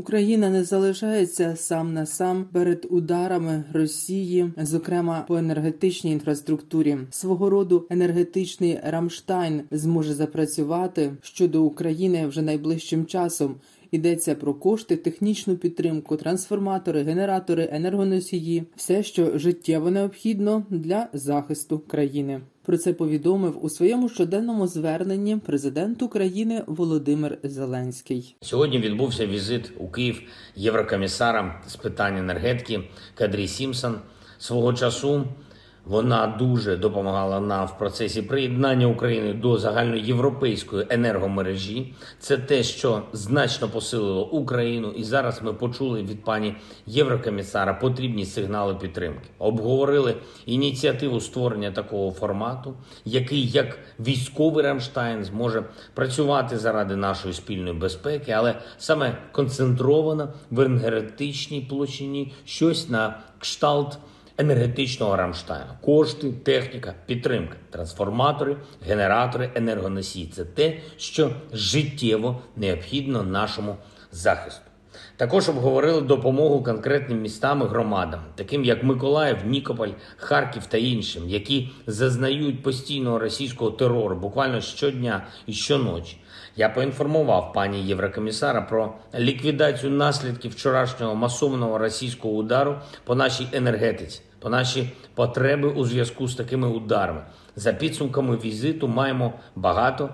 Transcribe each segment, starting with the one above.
Україна не залишається сам на сам перед ударами Росії, зокрема по енергетичній інфраструктурі. Свого роду енергетичний Рамштайн зможе запрацювати щодо України вже найближчим часом. Йдеться про кошти, технічну підтримку, трансформатори, генератори, енергоносії, все, що життєво необхідно для захисту країни. Про це повідомив у своєму щоденному зверненні президент України Володимир Зеленський. Сьогодні відбувся візит у Київ єврокомісара з питань енергетики Кадрі Сімсон. Свого часу вона дуже допомагала нам в процесі приєднання України до загальноєвропейської енергомережі. Це те, що значно посилило Україну, і зараз ми почули від пані Єврокомісара потрібні сигнали підтримки. Обговорили ініціативу створення такого формату, який як військовий Рамштайн зможе працювати заради нашої спільної безпеки, але саме концентровано в енергетичній площині щось на кшталт енергетичного Рамштайну. Кошти, техніка, підтримка, трансформатори, генератори, енергоносії це те, що життєво необхідно нашому захисту. Також обговорили допомогу конкретним містам і громадам, таким як Миколаїв, Нікополь, Харків та іншим, які зазнають постійного російського терору буквально щодня і щоночі. Я поінформував пані Єврокомісара про ліквідацію наслідків вчорашнього масованого російського удару по нашій енергетиці, по наші потреби у зв'язку з такими ударами. За підсумками візиту маємо багато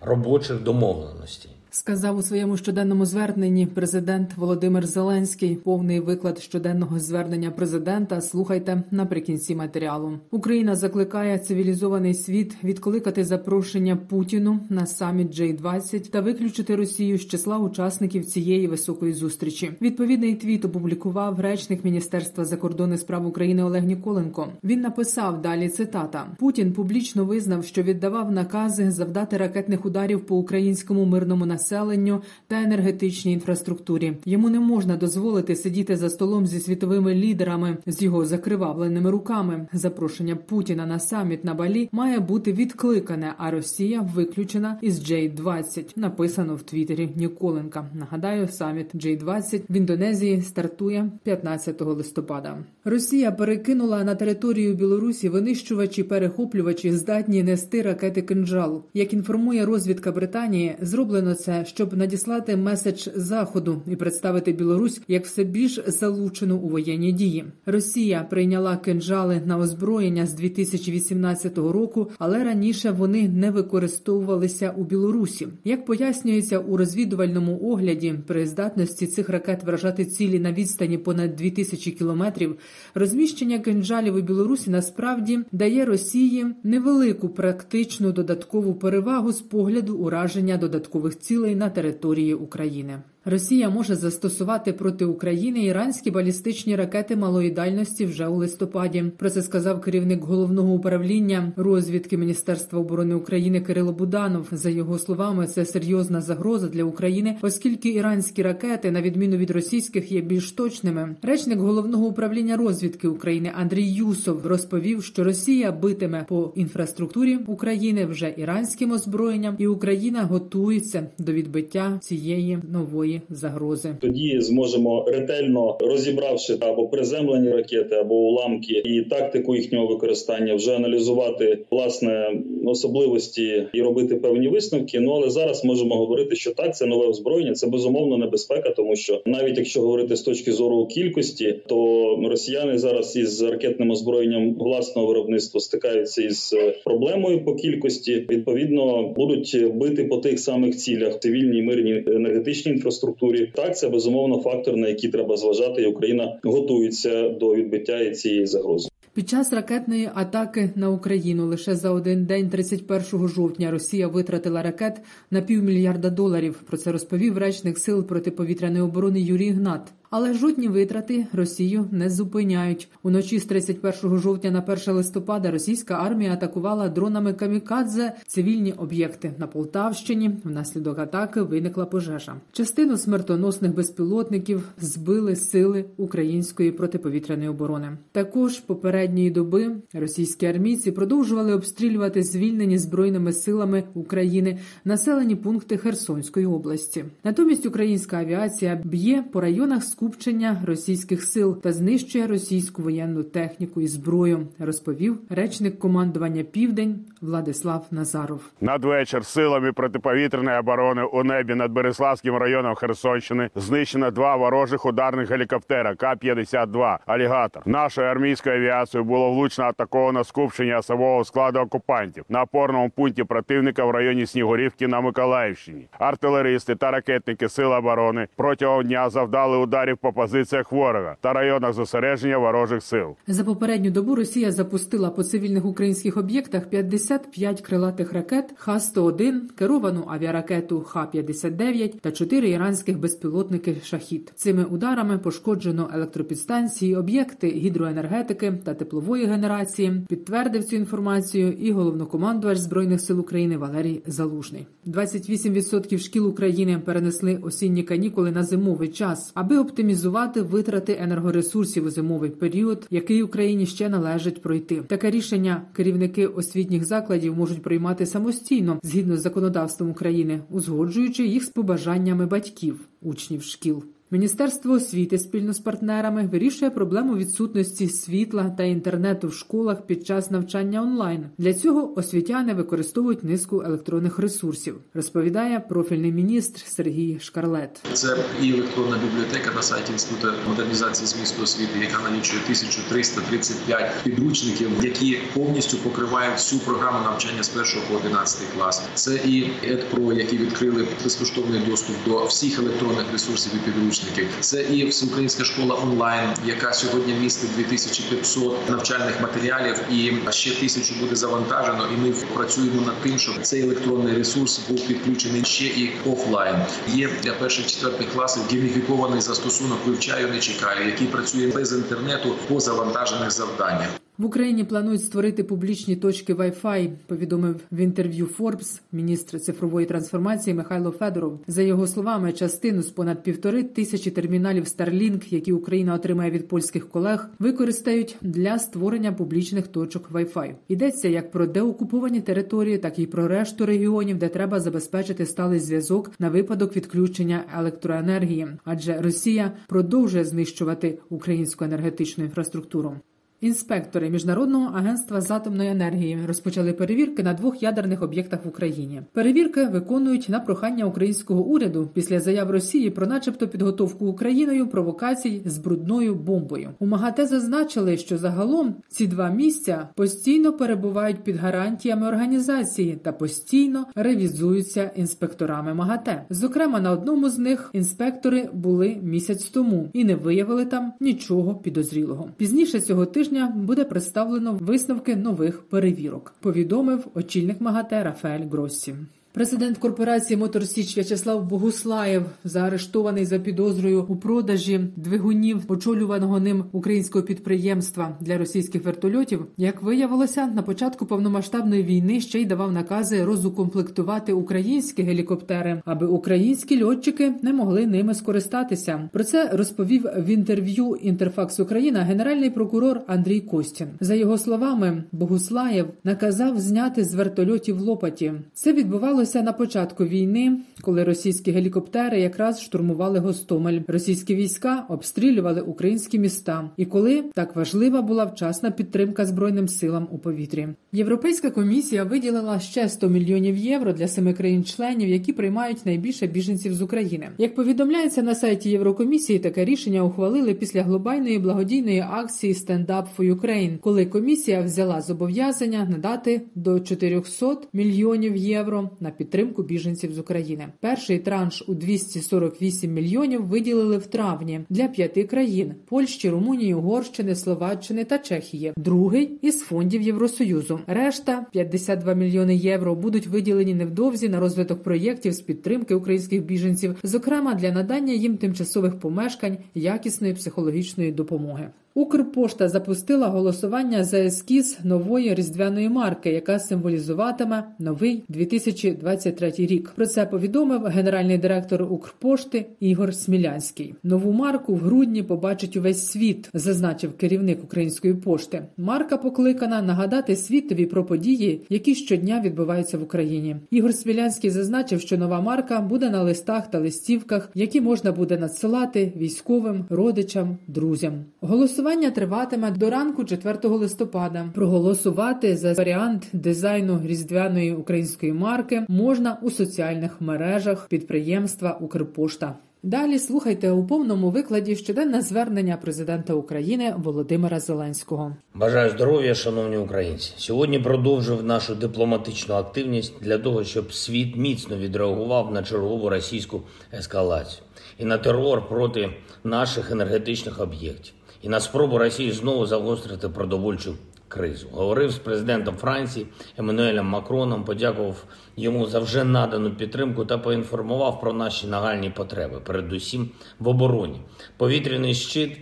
робочих домовленостей. Сказав у своєму щоденному зверненні президент Володимир Зеленський. Повний виклад щоденного звернення президента. Слухайте наприкінці матеріалу. Україна закликає цивілізований світ відкликати запрошення Путіну на саміт J-20 та виключити Росію з числа учасників цієї високої зустрічі. Відповідний твіт опублікував речник Міністерства закордонних справ України Олег Ніколенко. Він написав далі цитата: Путін публічно визнав, що віддавав накази завдати ракетних ударів по українському мирному населенню населенню та енергетичній інфраструктурі. Йому не можна дозволити сидіти за столом зі світовими лідерами з його закривавленими руками. Запрошення Путіна на саміт на Балі має бути відкликане, а Росія виключена із J-20, Написано в Твіттері Ніколенка. Нагадаю, саміт J-20 в Індонезії стартує 15 листопада. Росія перекинула на територію Білорусі винищувачі перехоплювачі, здатні нести ракети кинжал. Як інформує розвідка Британії, зроблено це щоб надіслати меседж заходу і представити Білорусь як все більш залучену у воєнні дії. Росія прийняла кинжали на озброєння з 2018 року, але раніше вони не використовувалися у Білорусі. Як пояснюється у розвідувальному огляді, при здатності цих ракет вражати цілі на відстані понад 2000 кілометрів, розміщення кинжалів у Білорусі насправді дає Росії невелику практичну додаткову перевагу з погляду ураження додаткових цілей цілей на території України. Росія може застосувати проти України іранські балістичні ракети малої дальності вже у листопаді. Про це сказав керівник головного управління розвідки Міністерства оборони України Кирило Буданов. За його словами, це серйозна загроза для України, оскільки іранські ракети, на відміну від російських, є більш точними. Речник головного управління розвідки України Андрій Юсов розповів, що Росія битиме по інфраструктурі України вже іранським озброєнням, і Україна готується до відбиття цієї нової загрози. Тоді зможемо ретельно розібравши або приземлені ракети, або уламки і тактику їхнього використання, вже аналізувати власне особливості і робити певні висновки. Ну але зараз можемо говорити, що так це нове озброєння, це безумовно небезпека, тому що навіть якщо говорити з точки зору кількості, то росіяни зараз із ракетним озброєнням власного виробництва стикаються із проблемою по кількості. Відповідно будуть бити по тих самих цілях цивільній мирній енергетичній інфраструктурі інфраструктурі. Так це безумовно фактор, на який треба зважати, і Україна готується до відбиття цієї загрози. Під час ракетної атаки на Україну лише за один день, 31 жовтня, Росія витратила ракет на півмільярда доларів. Про це розповів речник сил протиповітряної оборони Юрій Гнат. Але жодні витрати Росію не зупиняють. Уночі з 31 жовтня на 1 листопада російська армія атакувала дронами камікадзе цивільні об'єкти на Полтавщині. Внаслідок атаки виникла пожежа. Частину смертоносних безпілотників збили сили української протиповітряної оборони. Також попередньої доби російські армійці продовжували обстрілювати звільнені збройними силами України населені пункти Херсонської області. Натомість українська авіація б'є по районах скупчення російських сил та знищує російську воєнну техніку і зброю, розповів речник командування Південь Владислав Назаров. Надвечір силами протиповітряної оборони у небі над Береславським районом Херсонщини знищено два ворожих ударних гелікоптера К-52 «Алігатор». Нашою армійською авіацією було влучно атаковано скупчення особового складу окупантів на опорному пункті противника в районі Снігурівки на Миколаївщині. Артилеристи та ракетники Сил оборони протягом дня завдали ударів по позиціях ворога та районах зосередження ворожих сил. За попередню добу Росія запустила по цивільних українських об'єктах 55 крилатих ракет Х-101, керовану авіаракету Х-59 та 4 іранських безпілотники «Шахід». Цими ударами пошкоджено електропідстанції, об'єкти гідроенергетики та теплової генерації. Підтвердив цю інформацію і головнокомандувач збройних сил України Валерій Залужний. 28% шкіл України перенесли осінні канікули на зимовий час, аби оптимізувати витрати енергоресурсів у зимовий період, який Україні ще належить пройти. Таке рішення керівники освітніх закладів можуть приймати самостійно згідно з законодавством України, узгоджуючи їх з побажаннями батьків учнів шкіл. Міністерство освіти спільно з партнерами вирішує проблему відсутності світла та інтернету в школах під час навчання онлайн. Для цього освітяни використовують низку електронних ресурсів, розповідає профільний міністр Сергій Шкарлет. Це і електронна бібліотека на сайті інституту модернізації змісту освіти, яка налічує 1335 підручників, які повністю покривають всю програму навчання з 1 по 11 клас. Це і ЕдПро, які відкрили безкоштовний доступ до всіх електронних ресурсів і підручників. Це і всеукраїнська школа онлайн, яка сьогодні містить 2500 навчальних матеріалів, і ще тисячу буде завантажено. І ми працюємо над тим, щоб цей електронний ресурс був підключений ще і офлайн. Є для перших четвертих класів гейміфікований застосунок «Вивчаю, не чекаю», який працює без інтернету по завантажених завданнях. В Україні планують створити публічні точки Wi-Fi, повідомив в інтерв'ю Forbes міністр цифрової трансформації Михайло Федоров. За його словами, частину з понад півтори тисячі терміналів Starlink, які Україна отримає від польських колег, використають для створення публічних точок Wi-Fi. Йдеться як про деокуповані території, так і про решту регіонів, де треба забезпечити сталий зв'язок на випадок відключення електроенергії, адже Росія продовжує знищувати українську енергетичну інфраструктуру. Інспектори міжнародного агентства з атомної енергії розпочали перевірки на двох ядерних об'єктах в Україні. Перевірки виконують на прохання українського уряду після заяв Росії про, начебто, підготовку Україною провокацій з брудною бомбою. У МАГАТЕ зазначили, що загалом ці два місця постійно перебувають під гарантіями організації та постійно ревізуються інспекторами МАГАТЕ. Зокрема, на одному з них інспектори були місяць тому і не виявили там нічого підозрілого. Пізніше цього тижня тижня буде представлено висновки нових перевірок. Повідомив очільник МАГАТЕ Рафаель Гроссі. Президент корпорації Моторсіч В'ячеслав Богуслаєв заарештований за підозрою у продажі двигунів очолюваного ним українського підприємства для російських вертольотів. Як виявилося, на початку повномасштабної війни ще й давав накази розукомплектувати українські гелікоптери, аби українські льотчики не могли ними скористатися. Про це розповів в інтерв'ю Інтерфакс Україна генеральний прокурор Андрій Костін. За його словами, Богуслаєв наказав зняти з вертольотів лопаті. Це відбувалося на початку війни, коли російські гелікоптери якраз штурмували Гостомель. Російські війська обстрілювали українські міста, і коли так важлива була вчасна підтримка збройним силам у повітрі. Європейська комісія виділила ще 100 мільйонів євро для семи країн-членів, які приймають найбільше біженців з України. Як повідомляється на сайті Єврокомісії, таке рішення ухвалили після глобальної благодійної акції «Stand Up for Ukraine», коли комісія взяла зобов'язання надати до 400 мільйонів євро на підтримку біженців з України. Перший транш у 248 мільйонів виділили в травні для п'яти країн: Польщі, Румунії, Угорщини, Словаччини та Чехії. Другий із фондів Євросоюзу. Решта 52 мільйони євро будуть виділені невдовзі на розвиток проєктів з підтримки українських біженців, зокрема для надання їм тимчасових помешкань, якісної психологічної допомоги. Укрпошта запустила голосування за ескіз нової різдвяної марки, яка символізуватиме новий 2023 рік. Про це повідомив генеральний директор Укрпошти Ігор Смілянський. Нову марку в грудні побачить увесь світ, зазначив керівник української пошти. Марка покликана нагадати світові про події, які щодня відбуваються в Україні. Ігор Смілянський зазначив, що нова марка буде на листах та листівках, які можна буде надсилати військовим, родичам, друзям. Голосування триватиме до ранку 4 листопада. Проголосувати за варіант дизайну різдвяної української марки можна у соціальних мережах підприємства Укрпошта. Далі слухайте у повному викладі щоденне звернення президента України Володимира Зеленського. Бажаю здоров'я, шановні українці. Сьогодні продовжив нашу дипломатичну активність для того, щоб світ міцно відреагував на чергову російську ескалацію і на терор проти наших енергетичних об'єктів, і на спробу Росії знову загострити продовольчу кризу. Говорив з президентом Франції Еммануелем Макроном, подякував йому за вже надану підтримку та поінформував про наші нагальні потреби, передусім в обороні. Повітряний щит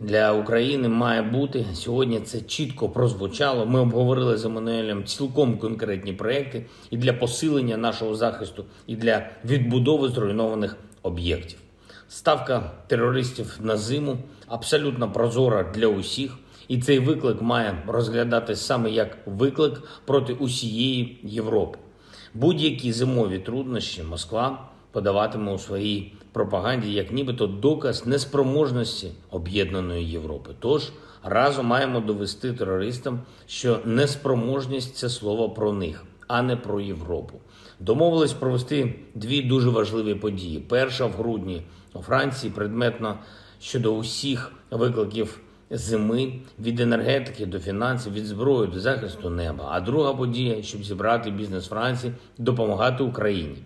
для України має бути сьогодні. Це чітко прозвучало. Ми обговорили з Еммануелем цілком конкретні проекти і для посилення нашого захисту, і для відбудови зруйнованих об'єктів. Ставка терористів на зиму абсолютно прозора для усіх, і цей виклик має розглядатись саме як виклик проти усієї Європи. Будь-які зимові труднощі Москва подаватиме у своїй пропаганді як нібито доказ неспроможності об'єднаної Європи. Тож разом маємо довести терористам, що неспроможність це слово про них, а не про Європу. Домовились провести дві дуже важливі події. Перша в грудні у Франції предметно щодо усіх викликів зими від енергетики до фінансів, від зброї до захисту неба. А друга подія, щоб зібрати бізнес Франції, допомагати Україні.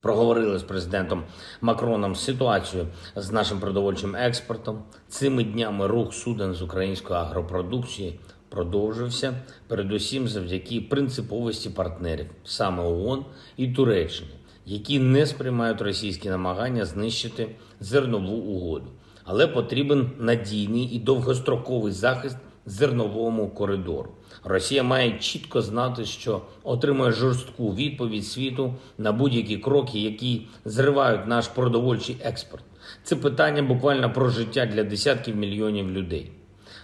Проговорили з президентом Макроном ситуацію з нашим продовольчим експортом. Цими днями рух суден з української агропродукції продовжився, передусім завдяки принциповості партнерів, саме ООН і Туреччини, які не сприймають російські намагання знищити зернову угоду. Але потрібен надійний і довгостроковий захист зерновому коридору. Росія має чітко знати, що отримує жорстку відповідь світу на будь-які кроки, які зривають наш продовольчий експорт. Це питання буквально про життя для десятків мільйонів людей.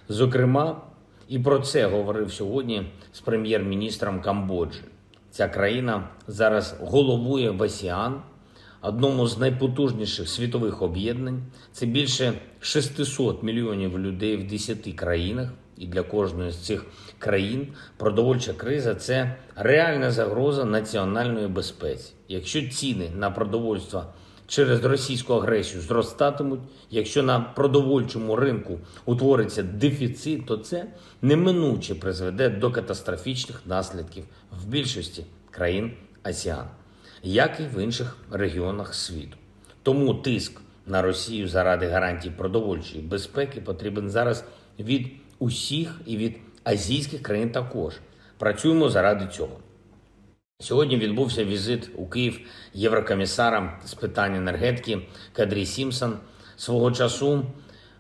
Зокрема, і про це говорив сьогодні з прем'єр-міністром Камбоджі. Ця країна зараз головує в АСІАН, одному з найпотужніших світових об'єднань. Це більше 600 мільйонів людей в 10 країнах. І для кожної з цих країн продовольча криза це реальна загроза національної безпеці. Якщо ціни на продовольство через російську агресію зростатимуть, якщо на продовольчому ринку утвориться дефіцит, то це неминуче призведе до катастрофічних наслідків в більшості країн АСІАН, як і в інших регіонах світу. Тому тиск на Росію заради гарантій продовольчої безпеки потрібен зараз від усіх і від азійських країн також. Працюємо заради цього. Сьогодні відбувся візит у Київ єврокомісара з питань енергетики Кадрі Сімсон. Свого часу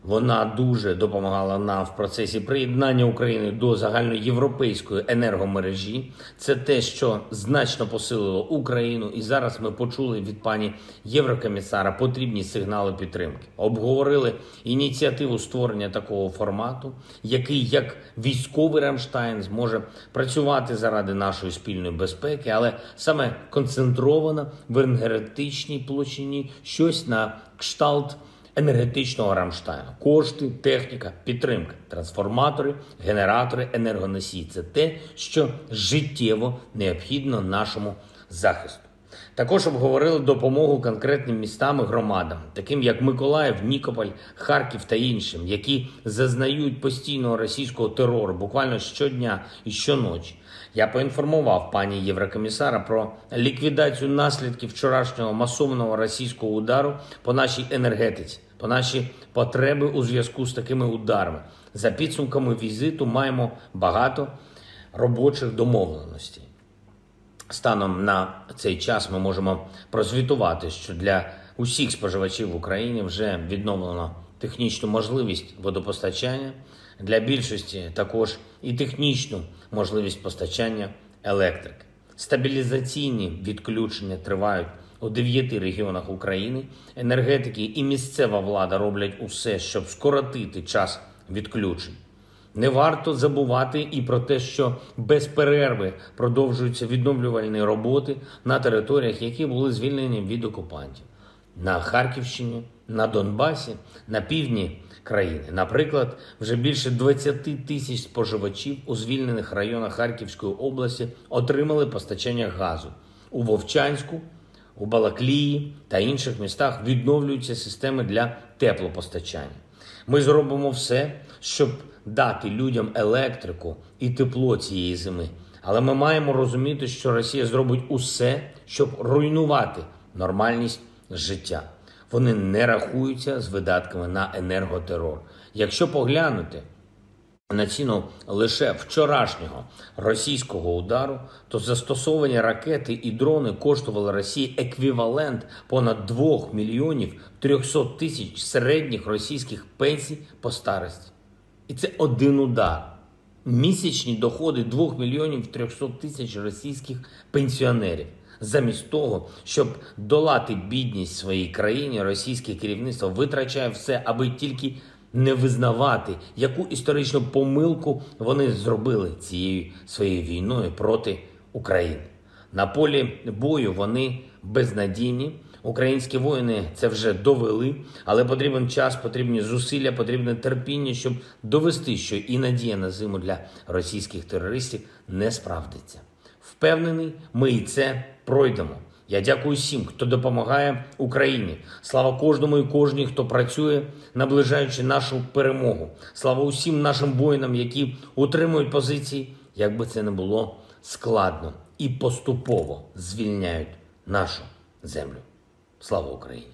вона дуже допомагала нам в процесі приєднання України до загальноєвропейської енергомережі. Це те, що значно посилило Україну, і зараз ми почули від пані єврокомісара потрібні сигнали підтримки. Обговорили ініціативу створення такого формату, який як військовий Рамштайн зможе працювати заради нашої спільної безпеки, але саме концентровано в енергетичній площині щось на кшталт енергетичного Рамштайну. Кошти, техніка, підтримка, трансформатори, генератори, енергоносії це те, що життєво необхідно нашому захисту. Також обговорили допомогу конкретним містам і громадам, таким як Миколаїв, Нікополь, Харків та іншим, які зазнають постійного російського терору буквально щодня і щоночі. Я поінформував пані Єврокомісара про ліквідацію наслідків вчорашнього масованого російського удару по нашій енергетиці, по наші потреби у зв'язку з такими ударами. За підсумками візиту маємо багато робочих домовленостей. Станом на цей час ми можемо прозвітувати, що для усіх споживачів в Україні вже відновлено технічну можливість водопостачання, для більшості також і технічну можливість постачання електрики. Стабілізаційні відключення тривають у дев'яти регіонах України. Енергетики і місцева влада роблять усе, щоб скоротити час відключень. Не варто забувати і про те, що без перерви продовжуються відновлювальні роботи на територіях, які були звільнені від окупантів на Харківщині, на Донбасі, на півдні країни. Наприклад, вже більше 20 тисяч споживачів у звільнених районах Харківської області отримали постачання газу у Вовчанську, у Балаклії та інших містах відновлюються системи для теплопостачання. Ми зробимо все, щоб дати людям електрику і тепло цієї зими. Але ми маємо розуміти, що Росія зробить усе, щоб руйнувати нормальність життя. Вони не рахуються з видатками на енерготерор. Якщо поглянути на ціну лише вчорашнього російського удару, то застосовані ракети і дрони коштували Росії еквівалент понад 2 мільйонів 300 тисяч середніх російських пенсій по старості. І це один удар. Місячні доходи 2 мільйонів 300 тисяч російських пенсіонерів. Замість того, щоб долати бідність своїй країні, російське керівництво витрачає все, аби тільки не визнавати, яку історичну помилку вони зробили цією своєю війною проти України. На полі бою вони безнадійні. Українські воїни це вже довели, але потрібен час, потрібні зусилля, потрібне терпіння, щоб довести, що і надія на зиму для російських терористів не справдиться. Впевнений, ми і це пройдемо. Я дякую всім, хто допомагає Україні. Слава кожному і кожній, хто працює, наближаючи нашу перемогу. Слава усім нашим воїнам, які утримують позиції, як би це не було складно і поступово звільняють нашу землю. Слава Україні!